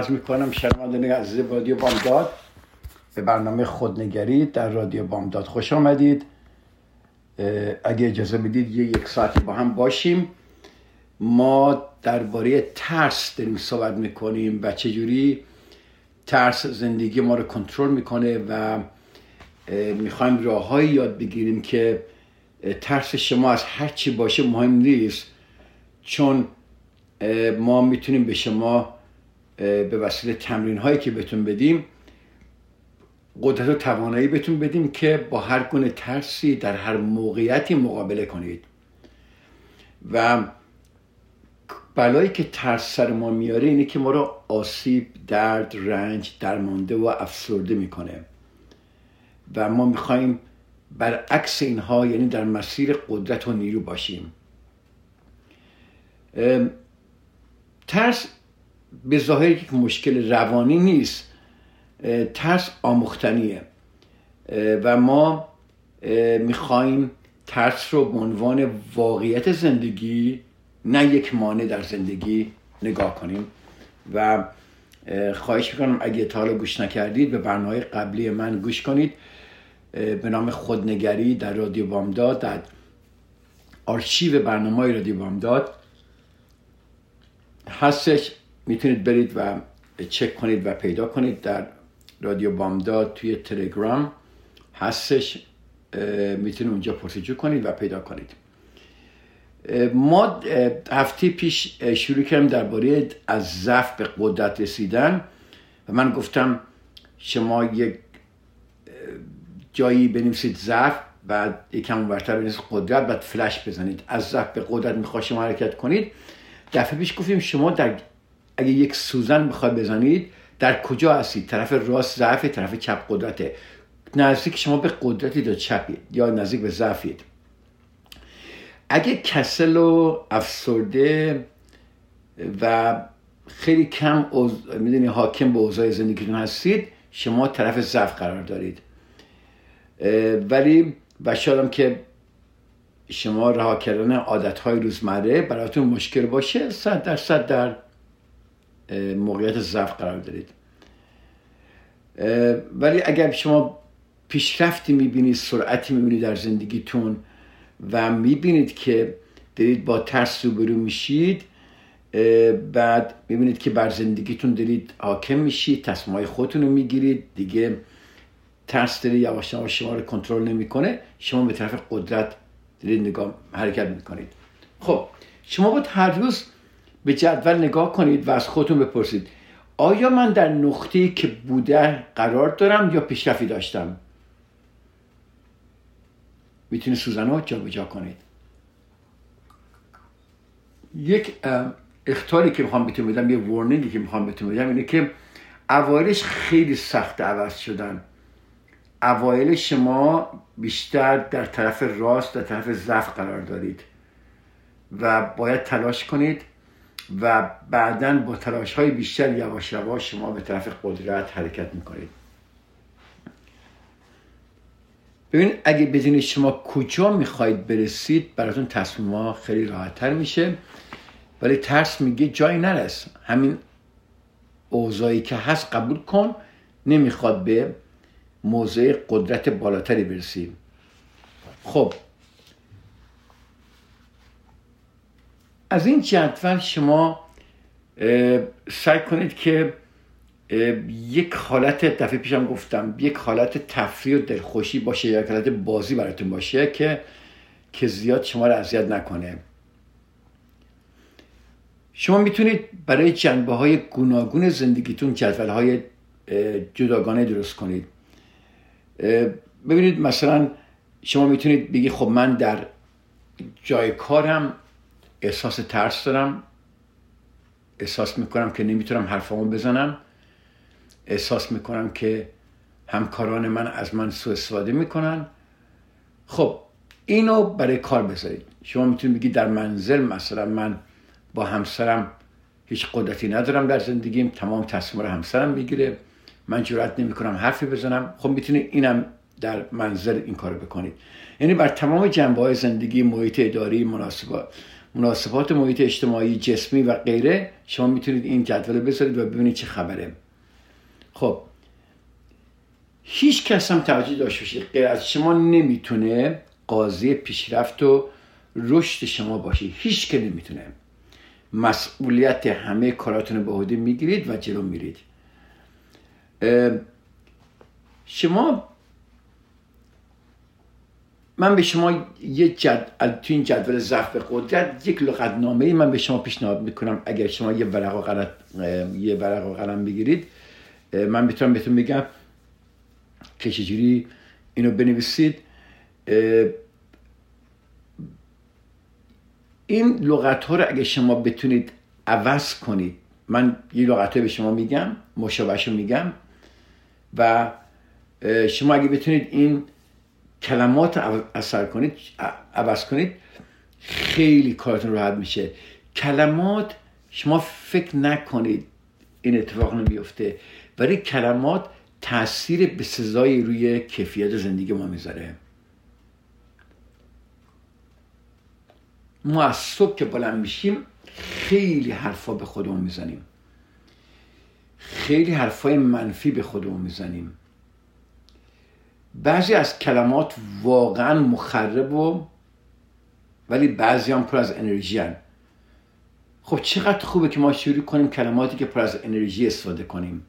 عرض می‌کنم شنوندگان عزیز رادیو بامداد به برنامه خودنگری در رادیو بامداد خوش آمدید. اگه اجازه بدید یه یک ساعتی با هم باشیم. ما درباره ترس داریم صحبت می‌کنیم و چجوری ترس زندگی ما رو کنترل می‌کنه و می‌خوایم راههایی یاد بگیریم که ترس شما از هر چی باشه مهم نیست. چون ما می‌تونیم به شما به وسیله تمرین هایی که بهتون بدیم قدرت و توانایی بهتون بدیم که با هر گونه ترسی در هر موقعیتی مقابله کنید. و بلایی که ترس سر ما میاره اینه که ما رو آسیب درد رنج درمانده و افسرده می‌کنه. و ما می‌خوایم برعکس اینها یعنی در مسیر قدرت و نیرو باشیم. ترس به ظاهر یک مشکل روانی نیست ترس آموختنیه. و ما می‌خوایم ترس رو به عنوان واقعیت زندگی نه یک مانع در زندگی نگاه کنیم. و خواهش می‌کنم اگه تا حالا گوش نکردید به برنامه قبلی من گوش کنید. به نام خودنگری در رادیو بامداد در آرشیو برنامه رادیو بامداد. هستش. می‌تونید برید و چک کنید و پیدا کنید در رادیو بامداد توی تلگرام. هستش می‌تونید اونجا پرسجو کنید و پیدا کنید. ما هفته پیش شروع کردم درباره از ضعف به قدرت رسیدن و من گفتم شما یک جایی بنویسید ضعف بعد یکم اونورتر بنویسید قدرت بعد فلش بزنید. از ضعف به قدرت می‌خواد شما حرکت کنید. دفعه پیش گفتیم شما در اگه یک سوزن بخواد بزنید در کجا هستید؟ طرف راست ضعف طرف چپ قدرته. نزدیک شما به قدرتی یا چپید یا نزدیک به ضعفید. اگه کسل و افسرده و خیلی کم اوز... می‌دونی حاکم به اوضاع زندگیتون هستید شما طرف ضعف قرار دارید. ولی شاید که شما رها کردن عادت های روزمره براتون مشکل باشه صد درصد در موقعیت ضعف قرار دارید. ولی اگر شما پیشرفتی می‌بینید سرعتی می‌بینید در زندگیتون و می‌بینید که دارید با ترس روبرو میشید بعد می‌بینید که بر زندگیتون دارید حاکم میشید تصمیمهای خودتون رو می‌گیرید دیگه ترس داره یواش یواش شما رو کنترل نمی‌کنه شما به طرف قدرت دارید نگاه حرکت می‌کنید. خب شما باید هر روز به جدول نگاه کنید و از خودتون بپرسید. آیا من در نقطه‌ای که بوده قرار دارم یا پیشرفتی داشتم؟ می‌تونید سوزن جا جا کنید. یک اختاری که می‌خوام بهتون بدم یه ورنینگی که می‌خوام بهتون بدم اینه که اوایلش خیلی سخت عوض شدن. اوایل شما بیشتر در طرف راست در طرف ضعف قرار دارید و باید تلاش کنید و بعدا با تلاش های بیشتر یواش یواش شما به طرف قدرت حرکت می‌کنید. ببین اگه بدونید شما کجا می‌خواهید برسید براتون تصمیم ها خیلی راحتتر میشه. ولی ترس میگه جایی نرس. همین اوضاعی که هست قبول کن نمی‌خواد به موضع قدرت بالاتری برسیم خب از این جدول شما سعی کنید که یک حالت دفعه پیشم گفتم یک حالت تفریح و دلخوشی باشه یک حالت بازی براتون باشه که که زیاد شما رو اذیت نکنه. شما می‌تونید برای جنبه های گوناگون زندگیتون جدول های جداگانه درست کنید. ببینید مثلا شما می‌تونید بگی خب من در جای کارم احساس ترس دارم. احساس می‌کنم که نمی‌تونم حرفامو بزنم. احساس می‌کنم که همکاران من از من سوء استفاده می‌کنن. خب اینو برای کار بذارید. شما می‌تونید بگید در منزل مثلا من با همسرم هیچ قدرتی ندارم در زندگیم. تمام تصمیم رو همسرم می‌گیره. من جرات نمی‌کنم حرفی بزنم. خب می‌تونید اینم در منزل این کارو بکنید. یعنی بر تمام جنبه های زندگی محیط اداری مناسبات مناسبات محیط اجتماعی جسمی و غیره. شما می‌تونید این جدول بذارید و ببینید چه خبره. خب هیچ کس هم توجه داشته باشید. غیر از شما نمی‌تونه قاضی پیشرفت و رشد شما باشه. هیچ که نمی‌تونه. مسئولیت همه کاراتون به عهده می‌گیرید و جلو میرید. شما من به شما یه جد... تو این جدول ضعف قدرت یک لغتنامه ای من به شما پیشنهاد می‌کنم. اگر شما یه ورق و قلم یه ورق و قلم بگیرید من می‌تونم بهتون بگم. که چجوری اینو بنویسید. این لغت ها رو اگه شما بتونید عوض کنید من یه لغت به شما میگم مشابهش رو میگم و شما اگه بتونید این کلمات اثر کنید عوض کنید خیلی کارتون راحت میشه. کلمات شما فکر نکنید این اتفاق نمیفته ولی کلمات تاثیر به سزای روی کیفیت زندگی ما می‌ذاره. ما از صبح که بلند میشیم خیلی حرفا به خودمون می‌زنیم. خیلی حرفای منفی به خودمون می‌زنیم. بعضی از کلمات واقعا مخرب و ولی بعضی هم پر از انرژی هن. خب چقدر خوبه که ما شروع کنیم کلماتی که پر از انرژی استفاده کنیم.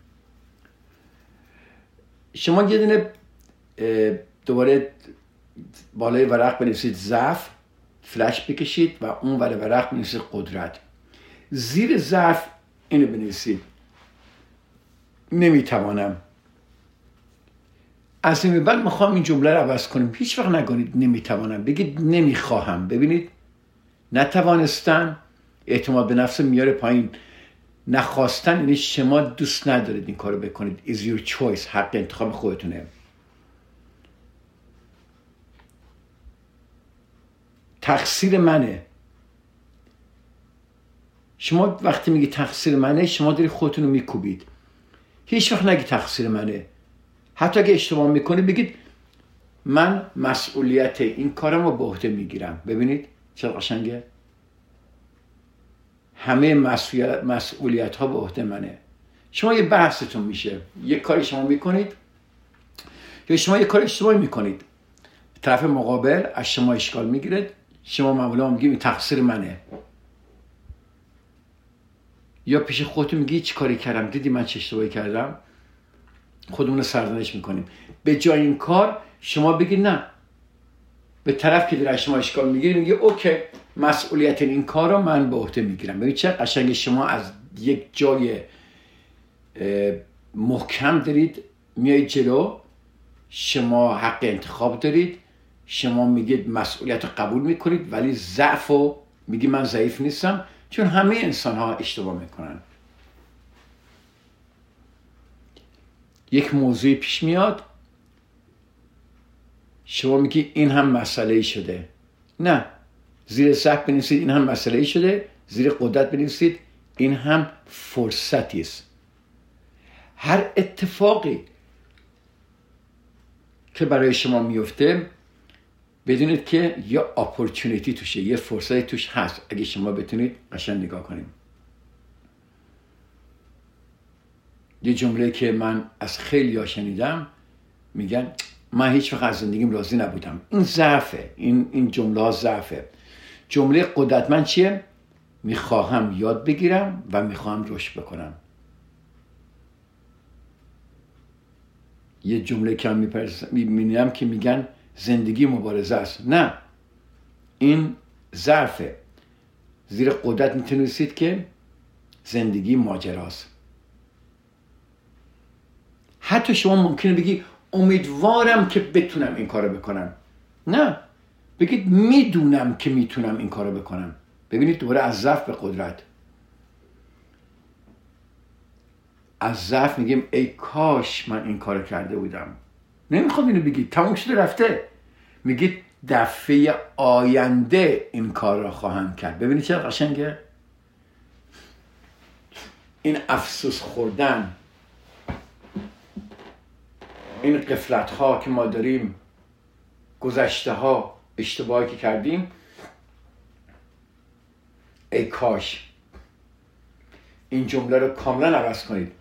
شما یه دونه دوباره بالای ورق بنویسید ضعف فلش بکشید و اون ور ورق بنویسید قدرت. زیر ضعف اینو بنویسید. نمی‌توانم. از این بعد می‌خوام این جمله رو عوض کنیم. هیچ وقت نگونید نمی‌توانم. بگید نمی‌خواهم. ببینید نتوانستن اعتماد به نفس میاره پایین. نخواستن یعنی شما دوست ندارید این کارو بکنید. Is your choice. حق انتخاب خودتونه. تقصیر منه. شما وقتی میگی تقصیر منه شما داری خودتون رو میکوبید. هیچ وقت نگی تقصیر منه. حتی اگه اشتباه می‌کنید بگید من مسئولیت این کارم رو به عهده می‌گیرم. ببینید چه قشنگه. همه مسئولیت, ها به عهده منه. شما یه بحثتون میشه. یه کاری شما می‌کنید یا شما یه کار اشتباهی می‌کنید. طرف مقابل از شما اشکال می‌گیرد شما معمولا میگید تقصیر منه. یا پیش خودتون میگی چی کاری کردم؟ دیدی من چه اشتباهی کردم؟ خودمون سرزنش می‌کنیم. به جای این کار شما بگید نه. به طرف که در شما اشکال می‌گیره میگه اوکی مسئولیت این کار رو من به عهده می‌گیرم. ببین چه قشنگ شما از یک جای محکم دارید میایید جلو شما حق انتخاب دارید شما میگید مسئولیت رو قبول می‌کنید ولی ضعف و میگی من ضعیف نیستم چون همه انسان ها اشتباه می‌کنن. یک موضوعی پیش میاد. شما میگی این هم مسئله شده. نه. زیر سخت بنویسید این هم مسئله شده. زیر قدرت بنویسید این هم فرصتی است. هر اتفاقی که برای شما میفته بدونید که یه اپورتونیتی توشه یه فرصتی توش هست. اگه شما بتونید قشن نگاه کنیم یه جمله که من از خیلی ها شنیدم میگن من هیچ وقت از زندگیم راضی نبودم. این ضعفه. این, این جمله ها ضعفه. جمله قدرتمند چیه؟ می‌خواهم یاد بگیرم و می‌خواهم رشد بکنم. یه جمله که می‌بینم که میگن زندگی مبارزه است. نه. این ضعفه. زیر قدرت می‌تونستید که زندگی ماجراست. حتی شما ممکنه بگی امیدوارم که بتونم این کارو بکنم. نه. بگید می‌دونم که می‌تونم این کارو بکنم. ببینید دوباره از ضعف به قدرت. از ضعف میگیم ای کاش من این کار کرده بودم. نمی‌خواد اینو بگید. تموم شده رفته. میگید دفعه آینده این کار را خواهم کرد. ببینید چه قشنگه. این افسوس خوردن. این قفلت ها که ما داریم گذشته ها اشتباهی که کردیم ای کاش این جمله رو کاملا عوض کنید.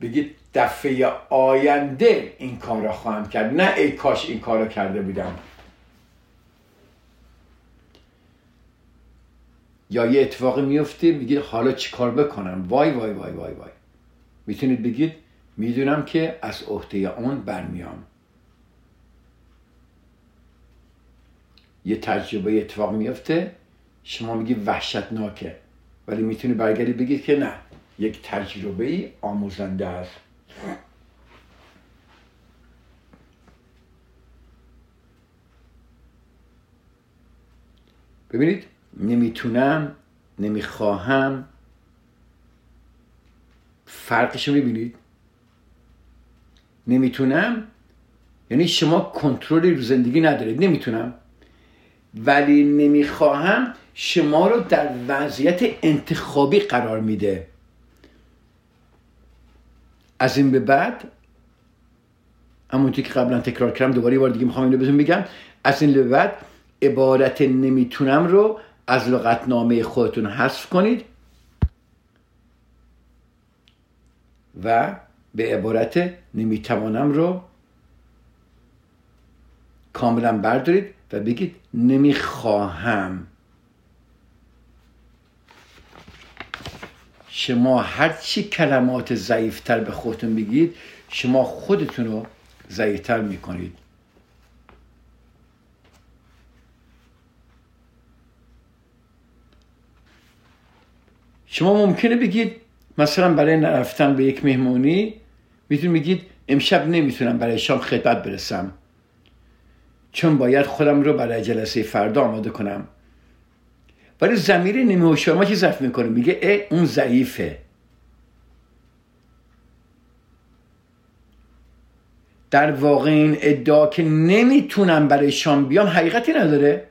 بگید دفعه آینده این کار را خواهم کرد نه ای کاش این کار را کرده بودم. یا یه اتفاقی میفته میگید حالا چی کار بکنم؟ وای وای وای وای وای. می‌تونید بگید؟ می‌دونم که از عهده اون برمیام. یه تجربه اتفاق میفته شما میگی وحشتناکه ولی می‌تونی برگردی بگید که نه یک تجربه آموزنده است. ببینید نمی‌تونم نمی‌خواهم. فرقش رو می‌بینید؟ نمی‌تونم. یعنی شما کنترلی رو زندگی ندارید. نمی‌تونم. ولی نمی‌خواهم شما رو در وضعیت انتخابی قرار میده. از این به بعد همونطور که قبلا تکرار کردم دوباره یه بار دیگه می‌خوام اینو بهتون بگم. از این به بعد عبارت نمی‌تونم رو از لغتنامه خودتون حذف کنید و به عبارت نمی‌توانم رو کاملا بردارید و بگید نمی‌خواهم. شما هرچی کلمات ضعیفتر به خودتون بگید شما خودتون رو ضعیفتر می‌کنید. شما ممکنه بگید مثلا برای نرفتن به یک مهمونی می‌تونید بگید امشب نمی‌تونم برای شام خدمت برسم. چون باید خودم رو برای جلسه فردا آماده کنم. ولی زمیر نیمه ما چی ظرف می‌کنه؟ میگه ای اون ضعیفه. در واقع این ادعا که نمی‌تونم برای شام بیام حقیقتی نداره.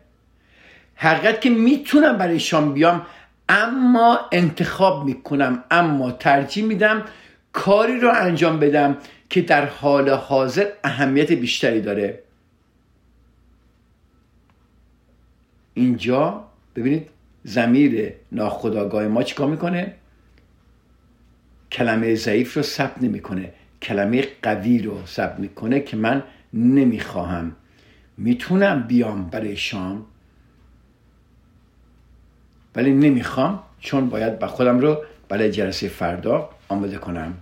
حقیقت که می‌تونم برای شام بیام اما انتخاب می‌کنم اما ترجیح میدم کاری رو انجام بدم که در حال حاضر اهمیت بیشتری داره. اینجا ببینید زمیر ناخداگاه ما چیکار می‌کنه؟ کلمه ضعیف رو ثبت نمی‌کنه. کلمه قوی رو ثبت می‌کنه که من نمی‌خواهم. می‌تونم بیام برای شام ولی نمی‌خوام چون باید با خودم رو برای جلسه فردا آماده کنم.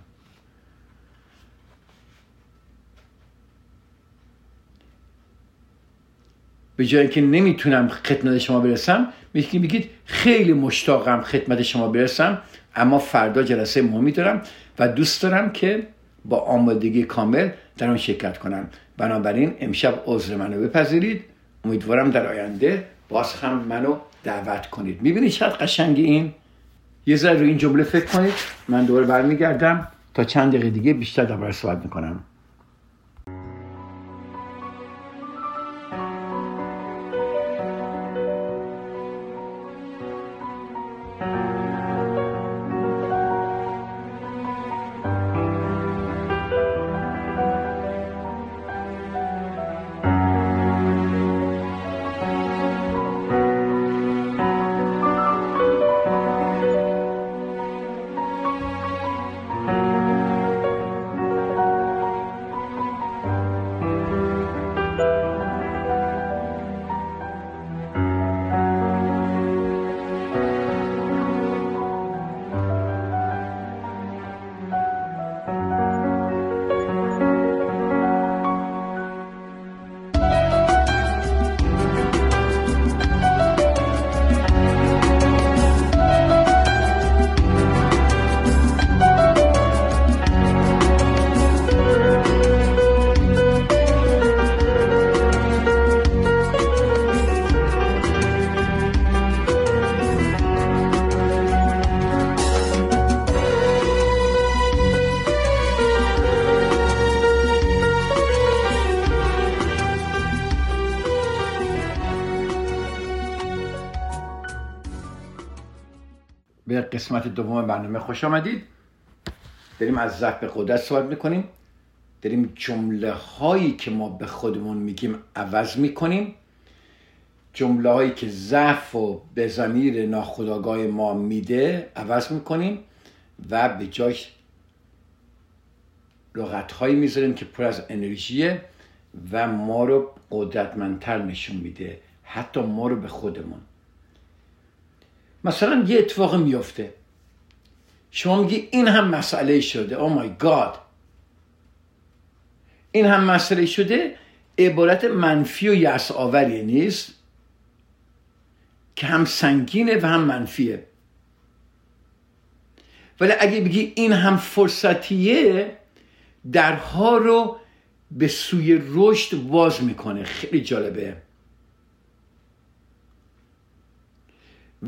به جایی که نمی‌تونم خدمت شما برسم میگید خیلی مشتاقم خدمت شما برسم اما فردا جلسه مهمی دارم و دوست دارم که با آمادگی کامل در آن شرکت کنم. بنابراین امشب عذر منو بپذیرید. امیدوارم در آینده باز هم منو دعوت کنید. می‌بینید چقدر قشنگ این؟ یه ذره رو این جمله فکر کنید. من دوباره برمیگردم. تا چند دقیقه دیگه بیشتر درباره صحبت می‌کنم. قسمت دوم برنامه خوش آمدید. داریم از ضعف قدرت صحبت می‌کنیم. داریم جمله هایی که ما به خودمون میگیم عوض می‌کنیم. جمله هایی که ضعف و به زمیر ناخداگاه ما میده عوض می‌کنیم و به جاش لغت هایی می‌ذاریم که پر از انرژیه و ما رو قدرتمندتر نشون میده. حتی ما رو به خودمون. مثلا یه اتفاق میفته شما میگی این هم مسئله شده. او مای گاد این هم مسئله شده. عبارت منفی و یأس آوری نیست؟ که هم سنگینه و هم منفیه. ولی اگه بگی این هم فرصتیه درها رو به سوی رشد باز می‌کنه. خیلی جالبه.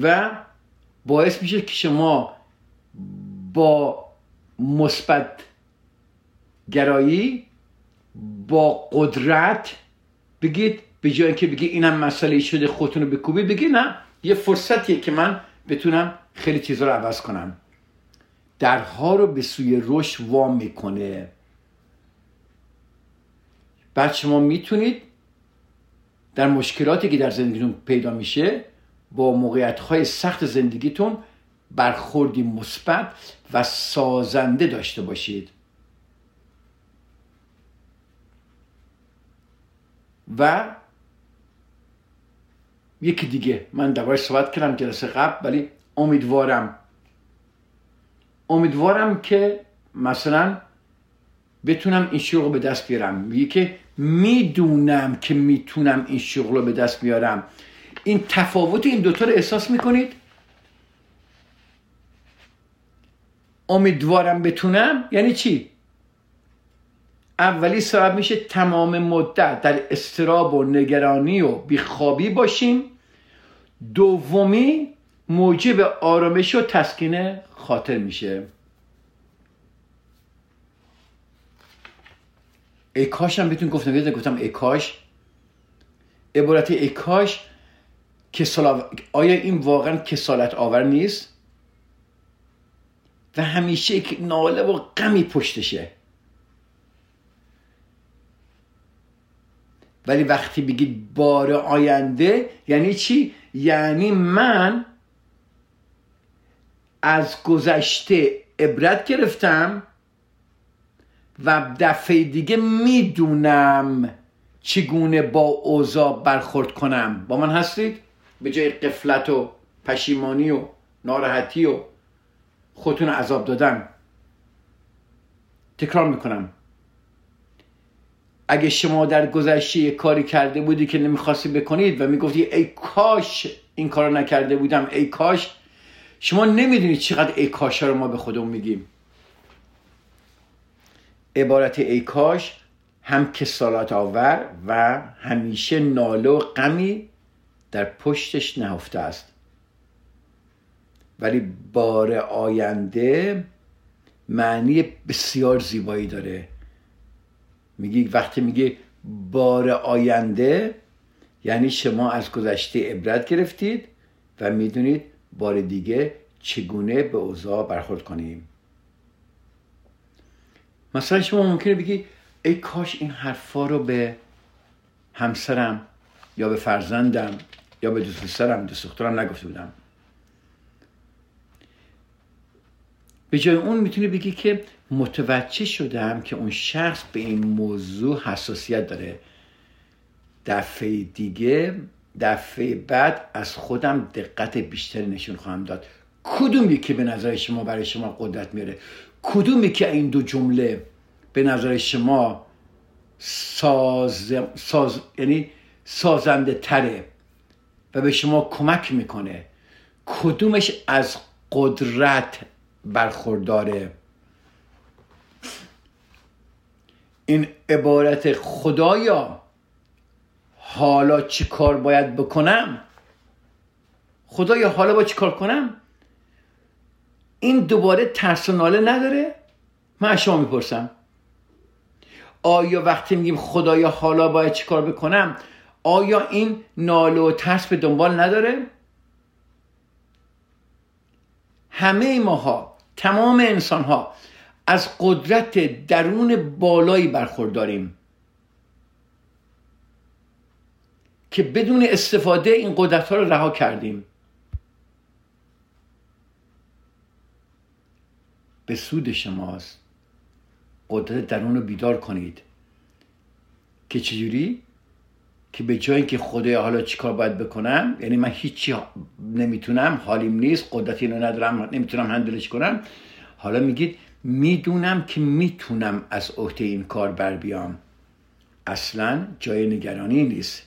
و باعث میشه که شما با مثبت گرایی با قدرت بگید به جای اینکه بگی اینم مسئله شده خودتون رو بکوبی بگی نه یه فرصتیه که من بتونم خیلی چیزا رو عوض کنم. درها رو به سوی رشد وام می‌کنه. بعد شما می‌تونید در مشکلاتی که در زندگیتون پیدا میشه با موقعیت های سخت زندگیتون برخوردی مثبت و سازنده داشته باشید. و یکی دیگه من دوباره صحبت کردم جلسه قبل ولی امیدوارم امیدوارم که مثلا بتونم این شغل به دست بیارم. میگه که می‌دونم که می‌تونم این شغل رو به دست بیارم. این تفاوت این دوتا رو احساس می‌کنید؟ امیدوارم بتونم. یعنی چی؟ اولی سبب میشه تمام مدت در استراب و نگرانی و بیخوابی باشیم. دومی موجب آرامش و تسکین خاطر میشه. ای کاش هم بهتون گفتم گفتم ای کاش. عبارت ای کاش آیا این واقعا کسالت آور نیست و همیشه یک ناله و غمی پشتشه ولی وقتی بگید بار آینده یعنی چی؟ یعنی من از گذشته عبرت گرفتم و دفعه دیگه می‌دونم چگونه با اوضاع برخورد کنم با من هستید؟ به جای قفلت و پشیمانی و ناراحتی و خودتون عذاب دادن. تکرار می‌کنم. اگه شما در گذشته یه کاری کرده بودی که نمی‌خواستی بکنید و می‌گفتی ای کاش این کار نکرده بودم ای کاش شما نمی‌دونید چقدر ای کاش رو ما به خودمون میگیم. عبارت ای کاش هم کسالات آور و همیشه ناله و غمی در پشتش نهفته است. ولی بار آینده معنی بسیار زیبایی داره. میگی وقتی میگه بار آینده یعنی شما از گذشته عبرت گرفتید و می‌دونید بار دیگه چگونه به اوضاع برخورد کنیم. مثلا شما ممکنه بگی ای کاش این حرفا رو به همسرم یا به فرزندم یا به دوست پسرم دوست دخترم نگفته بودم به جای اون می‌تونی بگی که متوجه شدم که اون شخص به این موضوع حساسیت داره دفعه دیگه دفعه بعد از خودم دقت بیشتری نشون خواهم داد کدوم یکی به نظر شما برای شما قدرت میاره کدوم که این دو جمله به نظر شما ساز, ساز... یعنی سازنده تره و به شما کمک می‌کنه. کدومش از قدرت برخورداره؟ این عبارت خدایا. حالا چی کار باید بکنم؟ خدایا حالا با چی کار کنم؟ این دوباره ترس و ناله نداره؟ من از شما می‌پرسم. آیا وقتی میگیم خدایا حالا باید چی کار بکنم؟ آیا این ناله و ترس به دنبال نداره؟ همه ماها تمام انسان ها از قدرت درون بالایی برخورداریم که بدون استفاده این قدرت ها رو رها کردیم. به سود شماست. قدرت درون رو بیدار کنید. که چجوری؟ که به جای اینکه خدای حالا چیکار باید بکنم یعنی من هیچی نمی‌تونم حالیم نیست قدرتی رو ندارم نمی‌تونم هندلش کنم. حالا میگید می‌دونم که می‌تونم از عهده این کار بر بیام. اصلا جای نگرانی نیست.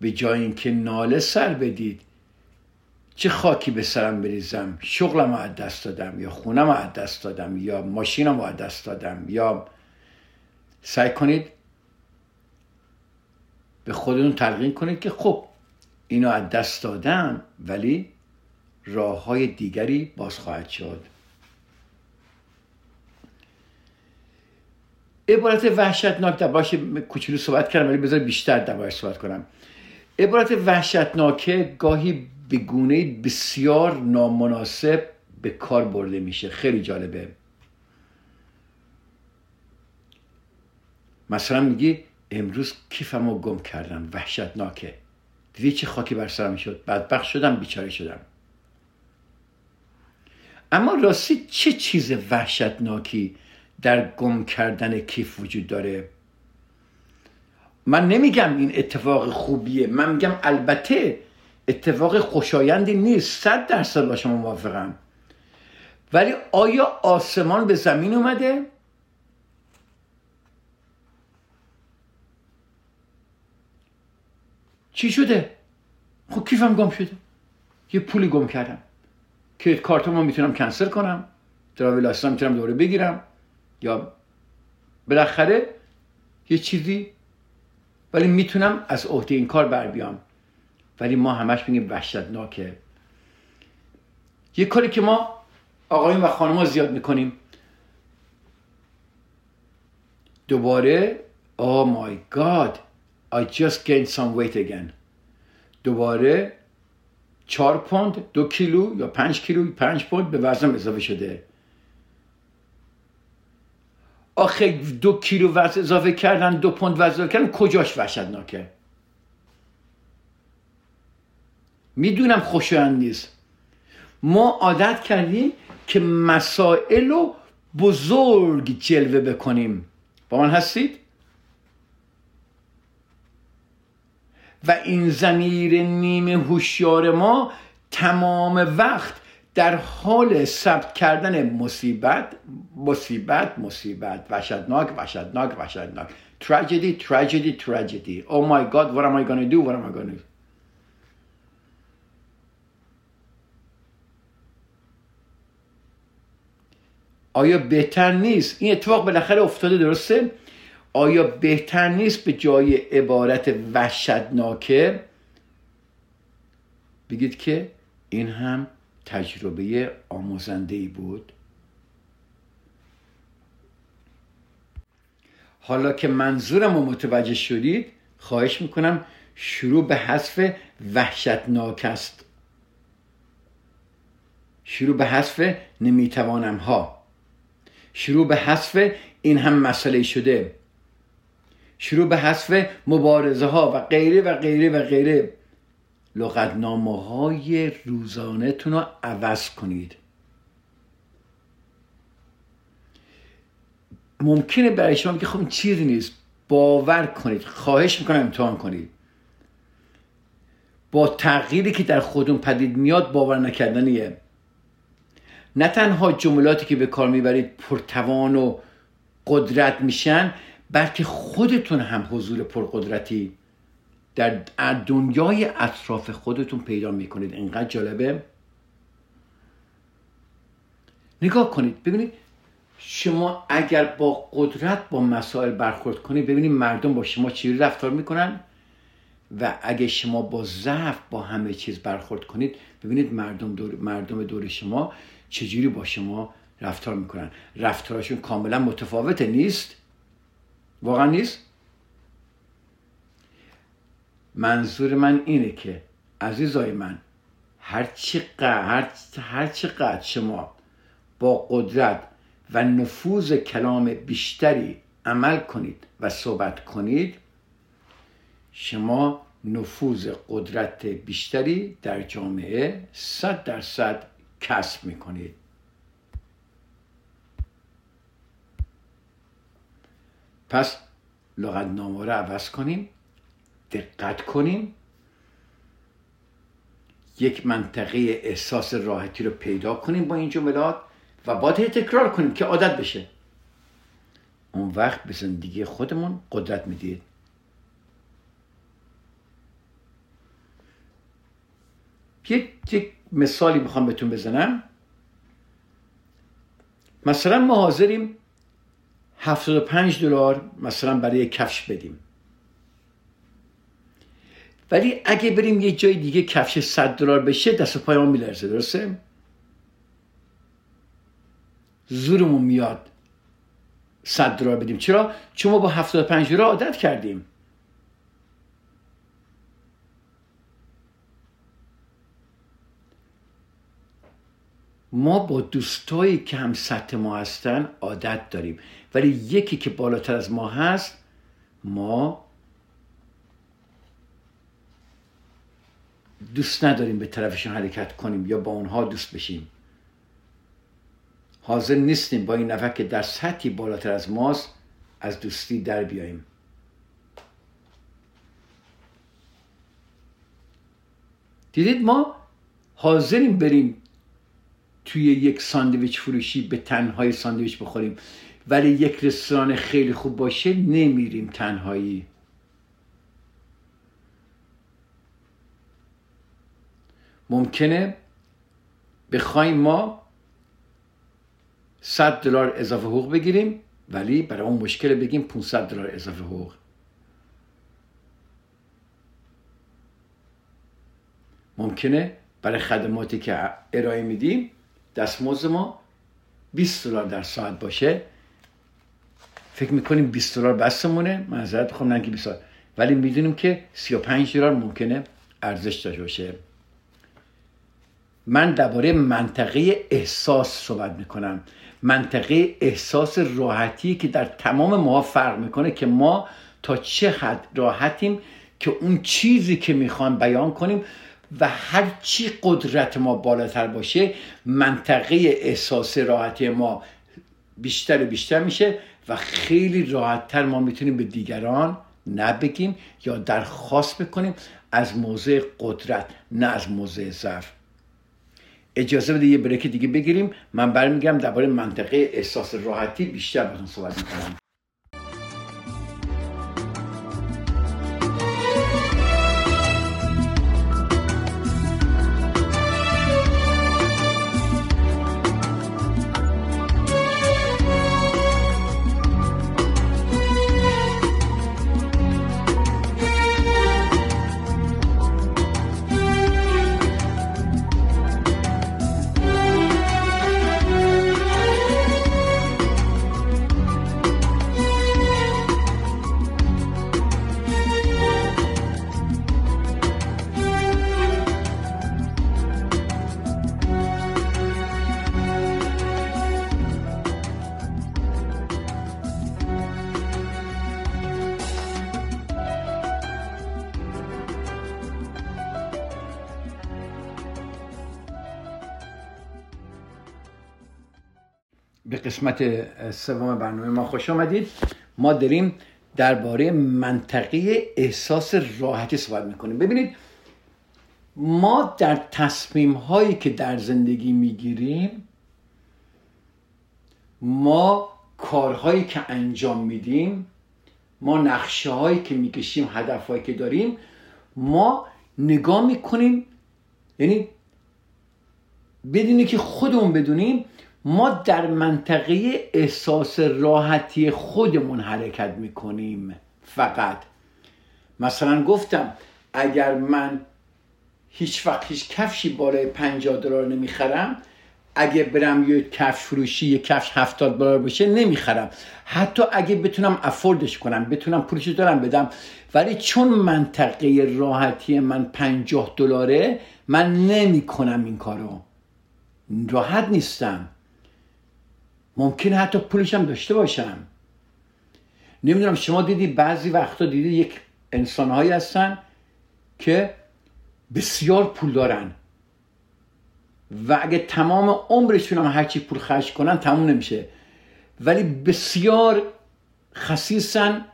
به جای اینکه ناله سر بدید چه خاکی به سرم بریزم؟ شغلم از دست دادم یا خونم از دست دادم یا ماشینم از دست دادم یا سعی کنید به خودتون تلقین کنید که خب اینو از دست دادم ولی راه های دیگری باز خواهد شد. عبارت وحشتناک در باش کوچولو صحبت کردم ولی بذار بیشتر در صحبت کنم. عبارت وحشتناکه گاهی به گونه بسیار نامناسب به کار برده میشه. خیلی جالبه. مثلا میگی امروز کیفمو گم کردم وحشتناکه. دیدی چه خاکی بر سرم شد؟ بدبخت شدم بیچاره شدم. اما راستی چه چیز وحشتناکی در گم کردن کیف وجود داره؟ من نمیگم این اتفاق خوبیه. من میگم البته اتفاق خوشایندی نیست. صد درصد با شما موافقم. ولی آیا آسمان به زمین اومده؟ چی شده؟ خب کیفم گم شده؟ یه پولی گم کردم. که کارتمو می‌تونم کنسل کنم. تراویل هم می‌تونم دوره بگیرم. یا بالاخره یه چیزی ولی می‌تونم از عهده این کار بر بیام. ولی ما همش میگیم وحشتناکه یه کاری که ما آقایون و خانم زیاد می‌کنیم. دوباره oh my god. I just gained some weight again. دوباره چهار پوند دو کیلو یا پنج کیلو پنج پوند به وزنم اضافه شده. آخه دو کیلو وزن اضافه کردن دو پوند وزن اضافه کردن کجاش وحشتناکه؟ می‌دونم خوشایند نیست. ما عادت کردیم که مسائل رو بزرگ جلوه بکنیم. با من هستید؟ و این زمیر نیمه هوشیار ما تمام وقت در حال ثبت کردن مصیبت مصیبت مصیبت وحشتناک وحشتناک وحشتناک. Tragedy tragedy tragedy. Oh my god what am I gonna do? What am I do? آیا بهتر نیست؟ این اتفاق بالاخره افتاده درسته؟ آیا بهتر نیست به جای عبارت وحشتناکه؟ بگید که این هم تجربه آموزنده ای بود. حالا که منظورم رو متوجه شدید خواهش می‌کنم شروع به حذف وحشتناک است. شروع به حذف نمی‌توانم ها. شروع به حذف این هم مسئله شده. شروع به حذف مبارزه ها و غیره و غیره و غیره. لغتنامه های روزانه تون رو عوض کنید. ممکنه برای شما که خب چیزی نیست. باور کنید. خواهش می‌کنم امتحان کنید. با تغییری که در خودون پدید میاد باور نکردنیه. نه تنها جملاتی که به کار می‌برید پرتوان و قدرت میشن بلکه خودتون هم حضور پرقدرتی در دنیای اطراف خودتون پیدا می‌کنید. اینقدر جالبه. نگاه کنید. ببینید شما اگر با قدرت با مسائل برخورد کنید ببینید مردم با شما چی رفتار می‌کنن. و اگه شما با ضعف با همه چیز برخورد کنید ببینید مردم دور, مردم دور شما چجوری با شما رفتار می‌کنن. رفتارشون کاملا متفاوته نیست؟ واقعا نیست؟ منظور من اینه که عزیزای من هر چقدر هر چقدر شما با قدرت و نفوذ کلام بیشتری عمل کنید و صحبت کنید شما نفوذ قدرت بیشتری در جامعه صد درصد کسب می‌کنید. پس لغتنامه رو عوض کنیم دقت کنیم. یک منطقه احساس راحتی رو پیدا کنیم با این جملات و باید تکرار کنیم که عادت بشه. اون وقت به زندگی خودمون قدرت می‌دید. یک, یک مثالی می‌خوام بهتون بزنم. مثلا ما حاضریم 75 دلار مثلا برای کفش بدیم. ولی اگه بریم یه جای دیگه کفش 100 دلار بشه دست و پای میلرزه درسته؟ زورمون میاد 100 دلار بدیم. چرا؟ چون ما با 75 دلار عادت کردیم. ما با دوستایی که هم سطح ما هستن عادت داریم. ولی یکی که بالاتر از ما هست ما دوست نداریم به طرفشون حرکت کنیم یا با اونها دوست بشیم. حاضر نیستیم با این نفر که در سطحی بالاتر از ماست از دوستی در بیاییم. دیدید ما حاضریم بریم توی یک ساندویچ فروشی به تنهای ساندویچ بخوریم. ولی یک رستوران خیلی خوب باشه نمیریم تنهایی. ممکنه بخوایم ما 100 دلار اضافه حقوق بگیریم ولی برای اون مشکل بگیم 500 دلار اضافه حقوق. ممکنه برای خدماتی که ارائه میدیم دستمزد ما 20 دلار در ساعت باشه. فکر می‌کنیم 20 دلار بسمونه. منظرت بخوام نه که 20 دلار. ولی می‌دونیم که 35 دلار ممکنه ارزش داشته باشه. من درباره منطقه احساس صحبت می‌کنم. منطقه احساس راحتی که در تمام ما فرق می‌کنه که ما تا چه حد راحتیم که اون چیزی که می‌خوام بیان کنیم و هر چی قدرت ما بالاتر باشه منطقه احساس راحتی ما بیشتر و بیشتر میشه و خیلی راحتتر ما می‌تونیم به دیگران نبگیم یا درخواست بکنیم از موضع قدرت نه از موضع ضعف اجازه بده یه بریک دیگه بگیریم. من برمیگم درباره منطقه احساس راحتی. بیشتر باتون صحبت می‌کنم. به قسمت سوم برنامه ما خوش آمدید. ما داریم درباره منطقه احساس راحتی صحبت می‌کنیم. ببینید ما در تصمیم هایی که در زندگی می‌گیریم ما کارهایی که انجام میدیم ما نقشه هایی که می‌کشیم هدف هایی که داریم ما نگاه می‌کنیم یعنی بدونی که خودمون بدونیم ما در منطقه احساس راحتی خودمون حرکت می‌کنیم. فقط. مثلا گفتم اگر من هیچ وقت هیچ کفشی بالای 50 دلار نمی‌خرم اگه برم یه کفش فروشی یه کفش هفتاد دلار باشه نمی‌خرم. حتی اگه بتونم افوردش کنم بتونم پولش دارم بدم ولی چون منطقه راحتی من پنجاه دلاره من نمی کنم این کارو. راحت نیستم. ممکنه حتی پولشم داشته باشم نمی‌دونم شما دیدی بعضی وقتا دیدی یک انسانهایی هستن که بسیار پول دارن. و اگه تمام عمرشون هم هرچی پول خرج کنن تموم نمیشه. ولی بسیار خصیصن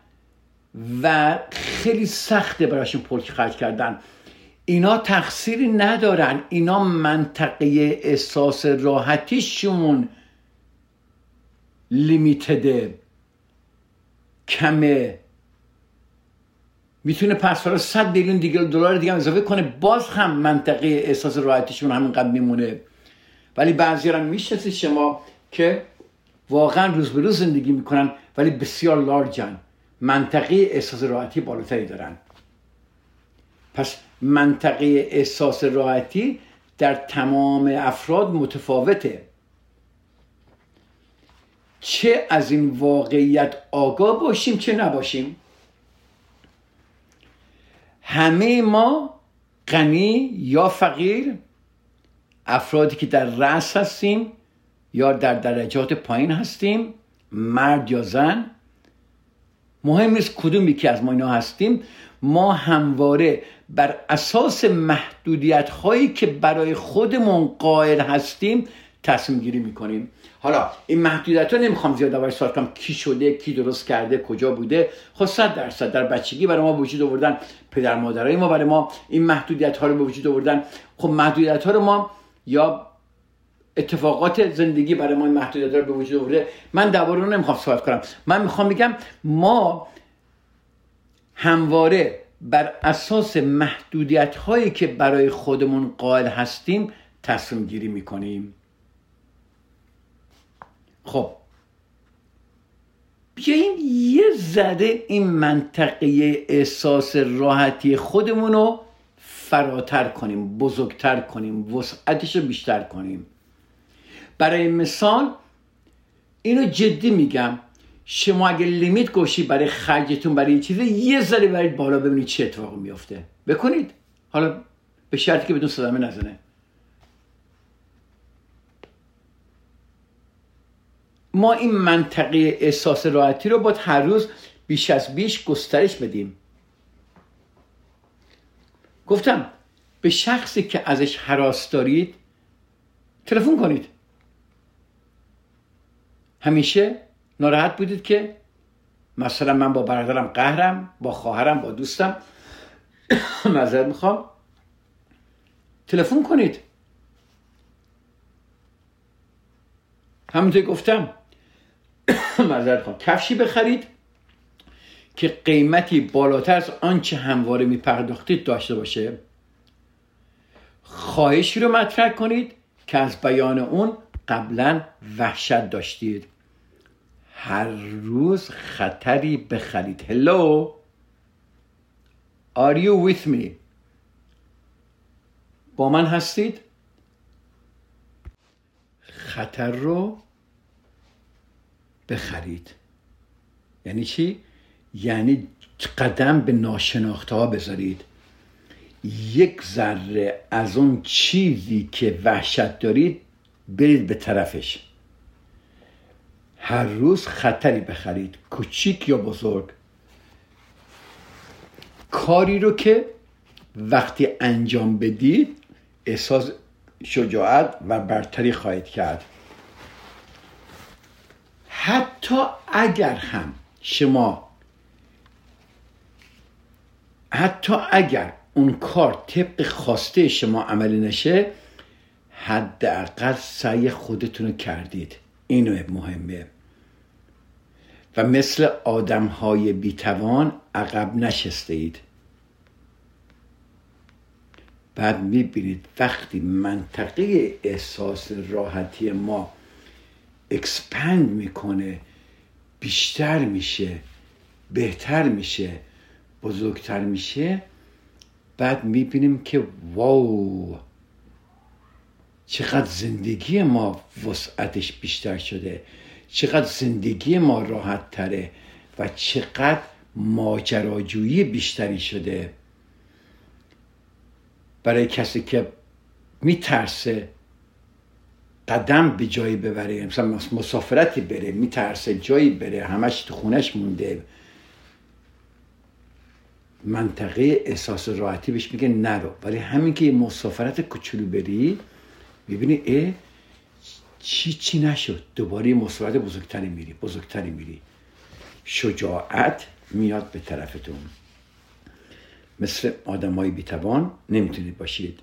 و خیلی سخته براشون پول خرج کردن. اینا تقصیری ندارن. اینا منطقه احساس راحتیشون. لیمیتده کمه. می‌تونه پس فرا 100 میلیون دیگه دلار دیگه اضافه کنه. باز هم منطقه احساس راحتیشون همینقدر میمونه. ولی بعضی هم می‌شناسید شما که واقعا روز به روز زندگی می‌کنن ولی بسیار لارجن منطقه احساس راحتی بالاتری دارن. پس منطقه احساس راحتی در تمام افراد متفاوته. چه از این واقعیت آگاه باشیم چه نباشیم؟ همه ما غنی یا فقیر افرادی که در رأس هستیم یا در درجات پایین هستیم مرد یا زن مهم نیست کدومی که از ما اینا هستیم ما همواره بر اساس محدودیت هایی که برای خودمون قائل هستیم تصمیم گیری می‌کنیم. حالا این محدودیت ها نمی‌خوام زیاد دربارش صحبت کنم کی شده کی درست کرده کجا بوده؟ خب صد درصد در بچگی برای ما وجود آوردن پدر مادرای ما برای ما این محدودیت ها رو به وجود آوردن. خب محدودیت ها رو ما یا اتفاقات زندگی برای ما این محدودیت رو به وجود آورده من درباره رو نمی‌خوام صحبت کنم. من می‌خوام بگم ما همواره بر اساس محدودیت هایی که برای خودمون قائل هستیم تصمیم گیری می‌کنیم. خب. بیاییم یه ذره این منطقه احساس راحتی خودمون رو فراتر کنیم بزرگتر کنیم وسعتش رو بیشتر کنیم. برای مثال اینو جدی میگم شما اگه لیمیت گوشی برای خرجتون برای چیزی یه ذره برید بالا ببینید چه اتفاقی میفته بکنید. حالا به شرطی که بدون صدمه نزنه. ما این منطقه احساس راحتی رو باید هر روز بیش از بیش گسترش بدیم. گفتم به شخصی که ازش حراس دارید تلفن کنید. همیشه ناراحت بودید که مثلا من با برادرم قهرم با خواهرم با دوستم. معذرت می‌خوام. تلفن کنید. همونطور گفتم معذرت خواهم. کفشی بخرید که قیمتی بالاتر از آنچه همواره میپرداختید داشته باشه. خواهشی رو مطرح کنید که از بیان اون قبلا وحشت داشتید. هر روز خطری بخرید. Hello? Are you with me? با من هستید؟ خطر رو بخرید. یعنی چی؟ یعنی قدم به ناشناخته ها بذارید. یک ذره از اون چیزی که وحشت دارید برید به طرفش. هر روز خطری بخرید کوچیک یا بزرگ. کاری رو که وقتی انجام بدید احساس شجاعت و برتری خواهید کرد. حتی اگر هم شما حتی اگر اون کار طبق خواسته شما عملی نشه حداقل سعی خودتون رو کردید. اینو مهمه. و مثل آدم های بیتوان عقب نشسته اید بعد می‌بینید وقتی منطقه احساس راحتی ما اکسپند می‌کنه بیشتر میشه بهتر میشه بزرگتر میشه. بعد می‌بینیم که واو چقدر زندگی ما وسعتش بیشتر شده چقدر زندگی ما راحت تره و چقدر ماجراجویی بیشتری شده. برای کسی که میترسه قدم به جایی ببره مثلا مسافرتی بره میترسه جایی بره همش تو خونش مونده. منطقه احساس راحتی بهش میگه نرو. ولی همین که مسافرت کوچولو بری می‌بینی اه چی چی نشد؟ دوباره مسافرت بزرگتری میری بزرگتری میری. شجاعت میاد به طرفتون. مثل آدمای بیتوان نمی‌تونید باشید.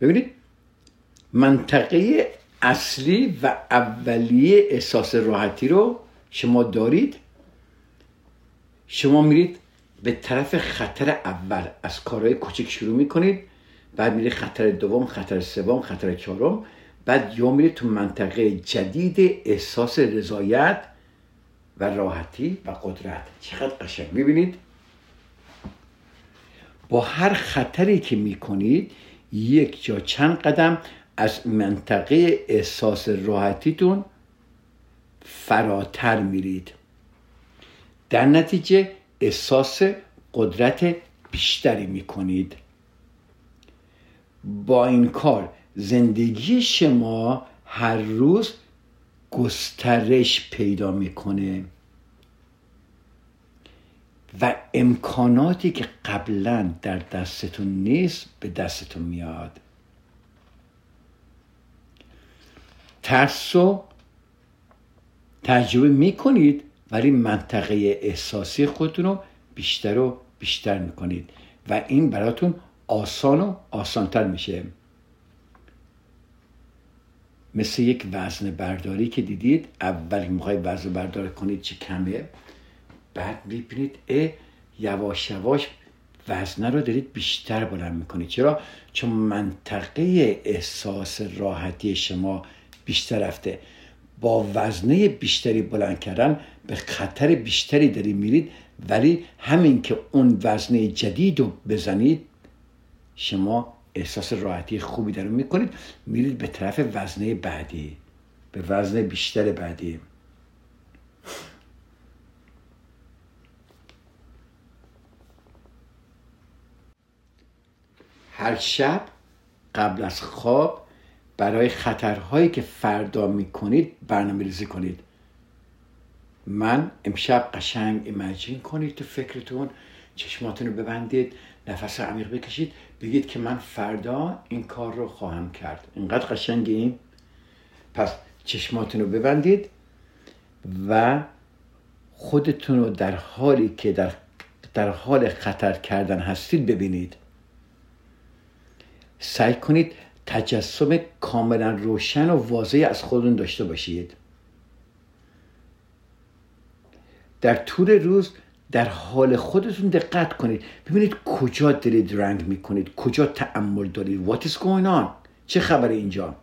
ببینید منطقه اصلی و اولیه احساس راحتی رو شما دارید. شما میرید به طرف خطر اول. از کارهای کوچک شروع می‌کنید. بعد میرید خطر دوم خطر سوم خطر چهارم. بعد یا میرید تو منطقه جدید احساس رضایت و راحتی و قدرت. چقدر قشنگ می‌بینید؟ با هر خطری که می‌کنید یک جا چند قدم از منطقه احساس راحتیتون فراتر میرید. در نتیجه احساس قدرت بیشتری می‌کنید. با این کار زندگی شما هر روز گسترش پیدا می‌کنه. و امکاناتی که قبلا در دستتون نیست به دستتون میاد. ترس رو تجربه می‌کنید ولی منطقه احساسی خودتون رو بیشتر و بیشتر می‌کنید. و این براتون آسان و آسانتر میشه. مثل یک وزن برداری که دیدید اول می‌خوای وزن بردار کنید چه کمه بعد می‌بینید اه یواش یواش وزنه رو دارید بیشتر بلند می‌کنید. چرا؟ چون منطقه احساس راحتی شما بیشتر رفته. با وزنه بیشتری بلند کردن به خطر بیشتری دارید میرید ولی همین که اون وزنه جدید رو بزنید شما احساس راحتی خوبی در می‌کنید. میرید به طرف وزنه بعدی به وزنه بیشتر بعدی. هر شب قبل از خواب برای خطرهایی که فردا می‌کنید برنامه ریزی کنید. من امشب قشنگ ایمجین کنید تو فکرتون چشماتون رو ببندید نفس عمیق بکشید بگید که من فردا این کار رو خواهم کرد. اینقدر قشنگیم پس چشماتون رو ببندید و خودتون رو در حالی که در, در حال خطر کردن هستید ببینید. سعی کنید تجسم کاملا روشن و واضحی از خودتون داشته باشید. در طول روز در حال خودتون دقت کنید. ببینید کجا دارید رنگ می‌کنید کجا تعمل دارید. What is going on? چه خبر اینجا؟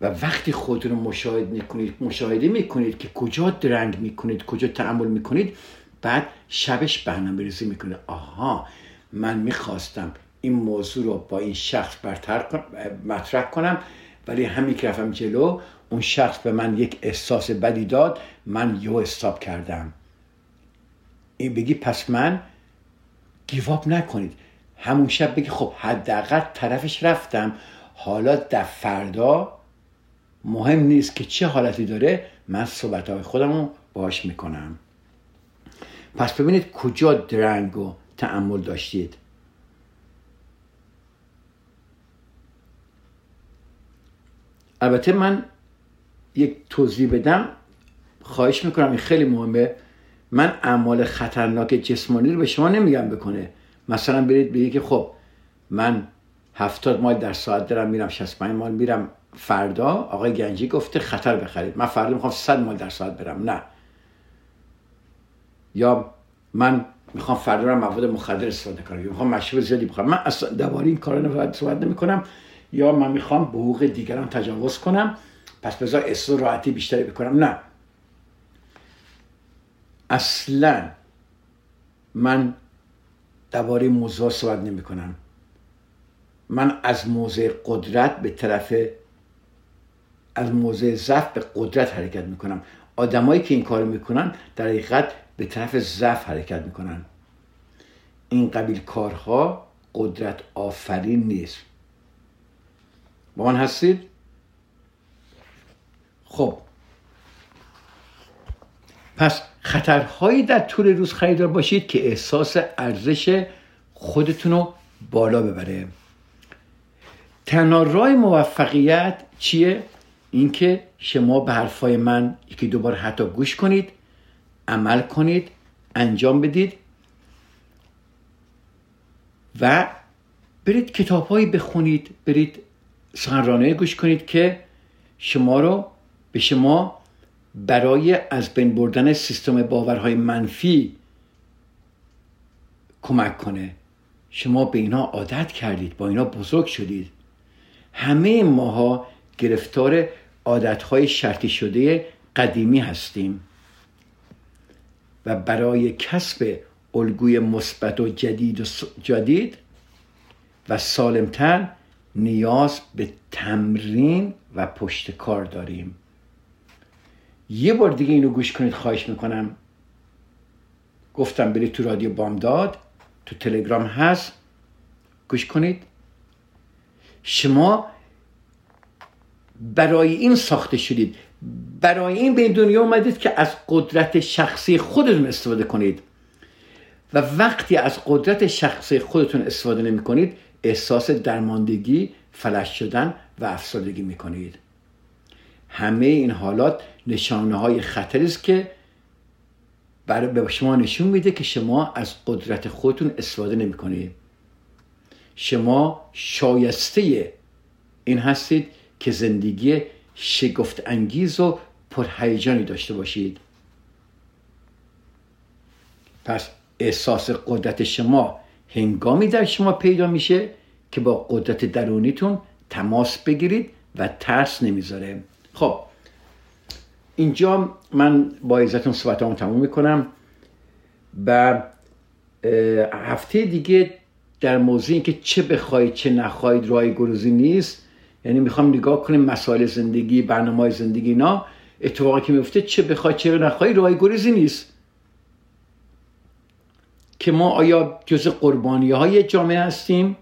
و وقتی خودتون رو مشاهده می‌کنید مشاهده می‌کنید که کجا درنگ می‌کنید کجا تعمل می‌کنید بعد شبش برنامه ریزی می‌کنید. آها من می‌خواستم این موضوع رو با این شخص برتر مطرح کنم. ولی همین که رفتم جلو اون شخص به من یک احساس بدی داد. من یو استاب کردم. این بگی پس من گیواب نکنید. همون شب بگی خب حداقل طرفش رفتم. حالا در فردا مهم نیست که چه حالتی داره. من صحبت های خودم رو باش می‌کنم. پس ببینید کجا درنگ و تعمل داشتید. البته من یک توضیح بدم. خواهش می‌کنم این خیلی مهمه. من اعمال خطرناک جسمانی رو به شما نمیگم بکنه. مثلا برید بگید که خب من هفتاد مایل در ساعت دارم میرم 65 مایل میرم فردا. آقای گنجی گفته خطر بخرید. من فردا می‌خوام 100 مایل در ساعت برم. نه. یا من می‌خوام فردا مواد مخدر استفاده کنم. می‌خوام مشروب زیادی بخورم. من اصلا درباره این کارا صحبت نمی کنم یا من می‌خوام به حقوق دیگران تجاوز کنم پس بذار احساس راحتی بیشتری بکنم. نه. اصلا من درباره موضوع صحبت نمی کنم من از موضع قدرت به طرف از موضع ضعف به قدرت حرکت می‌کنم. آدمایی که این کار می‌کنن در حقیقت به طرف ضعف حرکت می‌کنن. این قبیل کارها قدرت آفرین نیست. با من هستید؟ خب. پس خطرهایی در طول روز خریدار باشید که احساس ارزش خودتون رو بالا ببره. تنها موفقیت چیه؟ اینکه شما به حرفای من یکی دوبار حتی گوش کنید عمل کنید انجام بدید و برید کتابهایی بخونید برید سخنرانه گوش کنید که شما رو به شما برای از بین بردن سیستم باورهای منفی کمک کنه. شما به اینا عادت کردید با اینا بزرگ شدید. همه ماها گرفتار عادتهای شرطی شده قدیمی هستیم. و برای کسب الگوی مثبت و جدید و جدید و سالمتر نیاز به تمرین و پشت کار داریم. یه بار دیگه اینو گوش کنید خواهش می‌کنم. گفتم برید تو رادیو بامداد تو تلگرام هست. گوش کنید. شما برای این ساخته شدید. برای این به این دنیا اومدید که از قدرت شخصی خودتون استفاده کنید. و وقتی از قدرت شخصی خودتون استفاده نمی کنید احساس درماندگی فلش شدن و افسردگی می کنید همه این حالات نشانه های خطری است که برای به شما نشون میده که شما از قدرت خودتون استفاده نمی کنید شما شایسته این هستید که زندگی شگفت انگیز و پرهیجانی داشته باشید. پس احساس قدرت شما هنگامی در شما پیدا میشه که با قدرت درونیتون تماس بگیرید و ترس نمی‌ذاره. خب اینجا من با عزتون صحبتامو تموم می‌کنم و هفته دیگه در موضوع اینکه چه بخواید چه نخواهید رای گروزی نیست یعنی می‌خوام نگاه کنیم مسائل زندگی برنامه زندگی اینا اتفاقی که میفته چه بخواید چه نخواهید رای گریزی نیست. که ما آیا جز قربانی های جامعه هستیم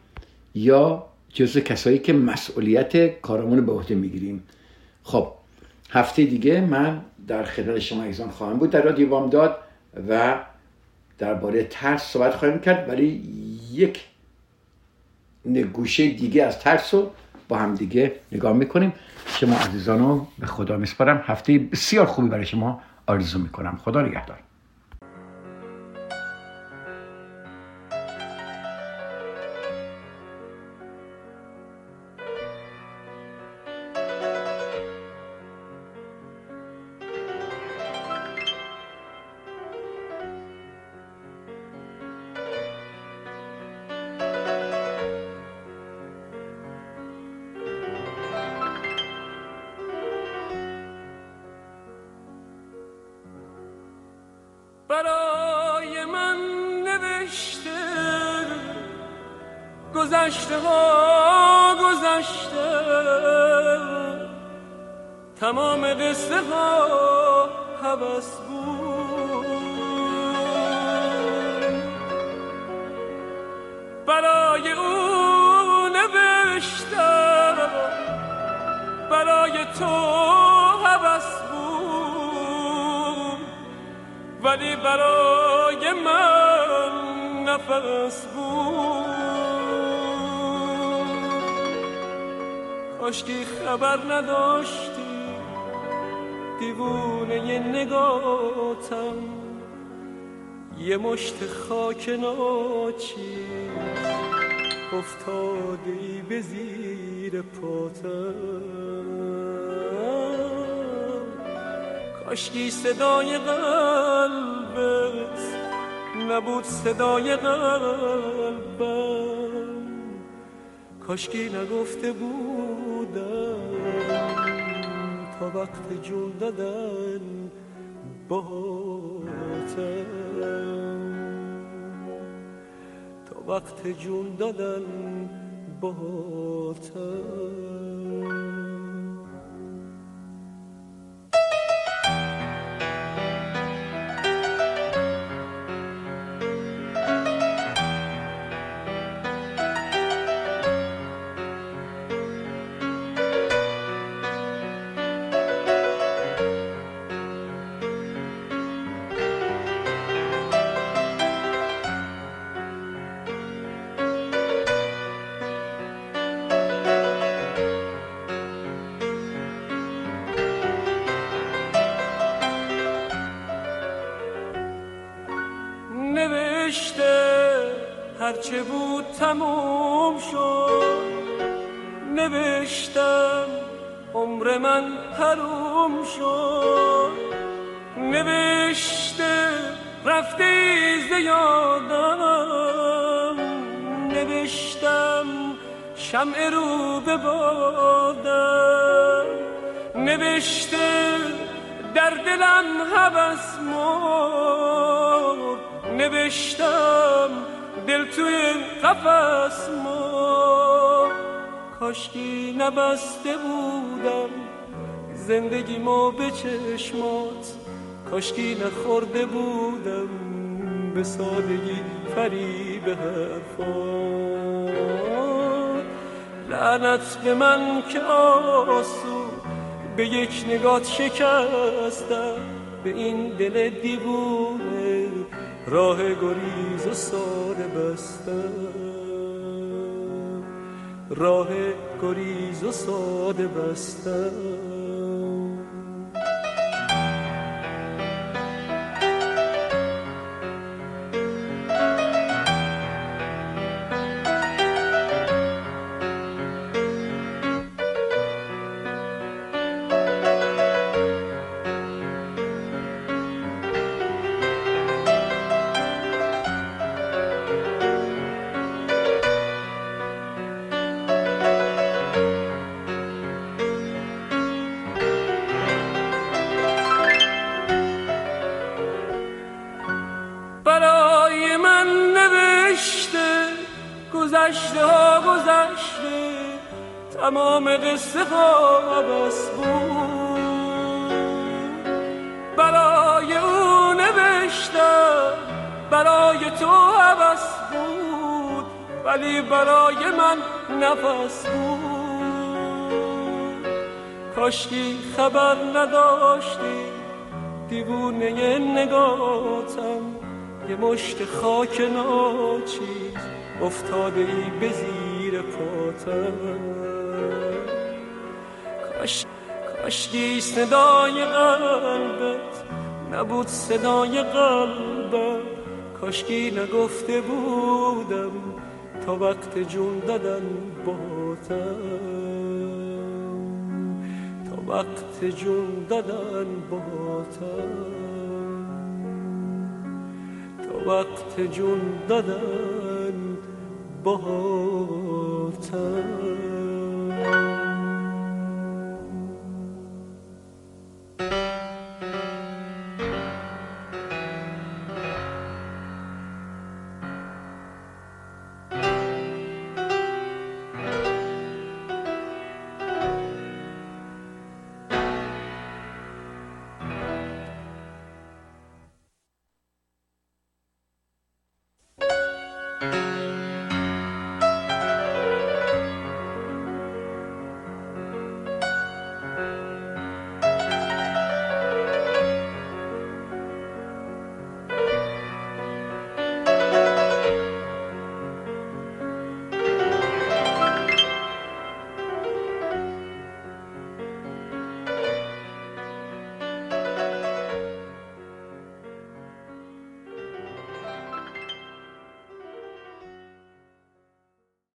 یا جز کسایی که مسئولیت کارمون به عهده می‌گیریم؟ خب هفته دیگه من در خلال شما ایزان خواهم بود در رادیو داد و درباره ترس صحبت خواهیم کرد ولی یک گوشه دیگه از ترس رو با هم دیگه نگاه می‌کنیم. شما عزیزانو به خدا میسپارم. هفته بسیار خوبی برای شما آرزو می‌کنم. خدا نگهدار. گذشته ها گذشته. تمام قصه ها حوث بود. برای او نوشتم. برای تو حوث بود. ولی برای من نفس بود. کاشکی خبر نداشتی. دیوونه نگاتم. یه مشت خاک ناچی افتاده ای به زیر پاتم. کاشکی صدای قلبت نبود صدای قلبم. کاشکی نگفته بود وقت جون دادن تا وقت جون دادن هرچه بود تموم شد نوشتم عمر من حروم شد. نوشته رفته زیادم نوشتم شمع رو به بادم. نوشته در دلم هوس مرد نوشتم دل توی قفص ما. کاشکی نبسته بودم. زندگی ما به چشمات کاشکی نخورده بودم. به سادگی فریب حرفات لعنت به من که آسو به یک نگات شکستم. به این دل دیوونه راه گریز و ساده بستم راه گریز و ساده بستم کاشکی خبر نداشتی. دیوونه نگاتم یه مشت خاک ناچیز. افتاده ای به زیر پاتم. کاش کاشکی صدای قلبت نبود صدای قلبم. کاشکی نگفته بودم تا وقت جون دادن باتم وقت جون دادن باتم تا. وقت جون دادن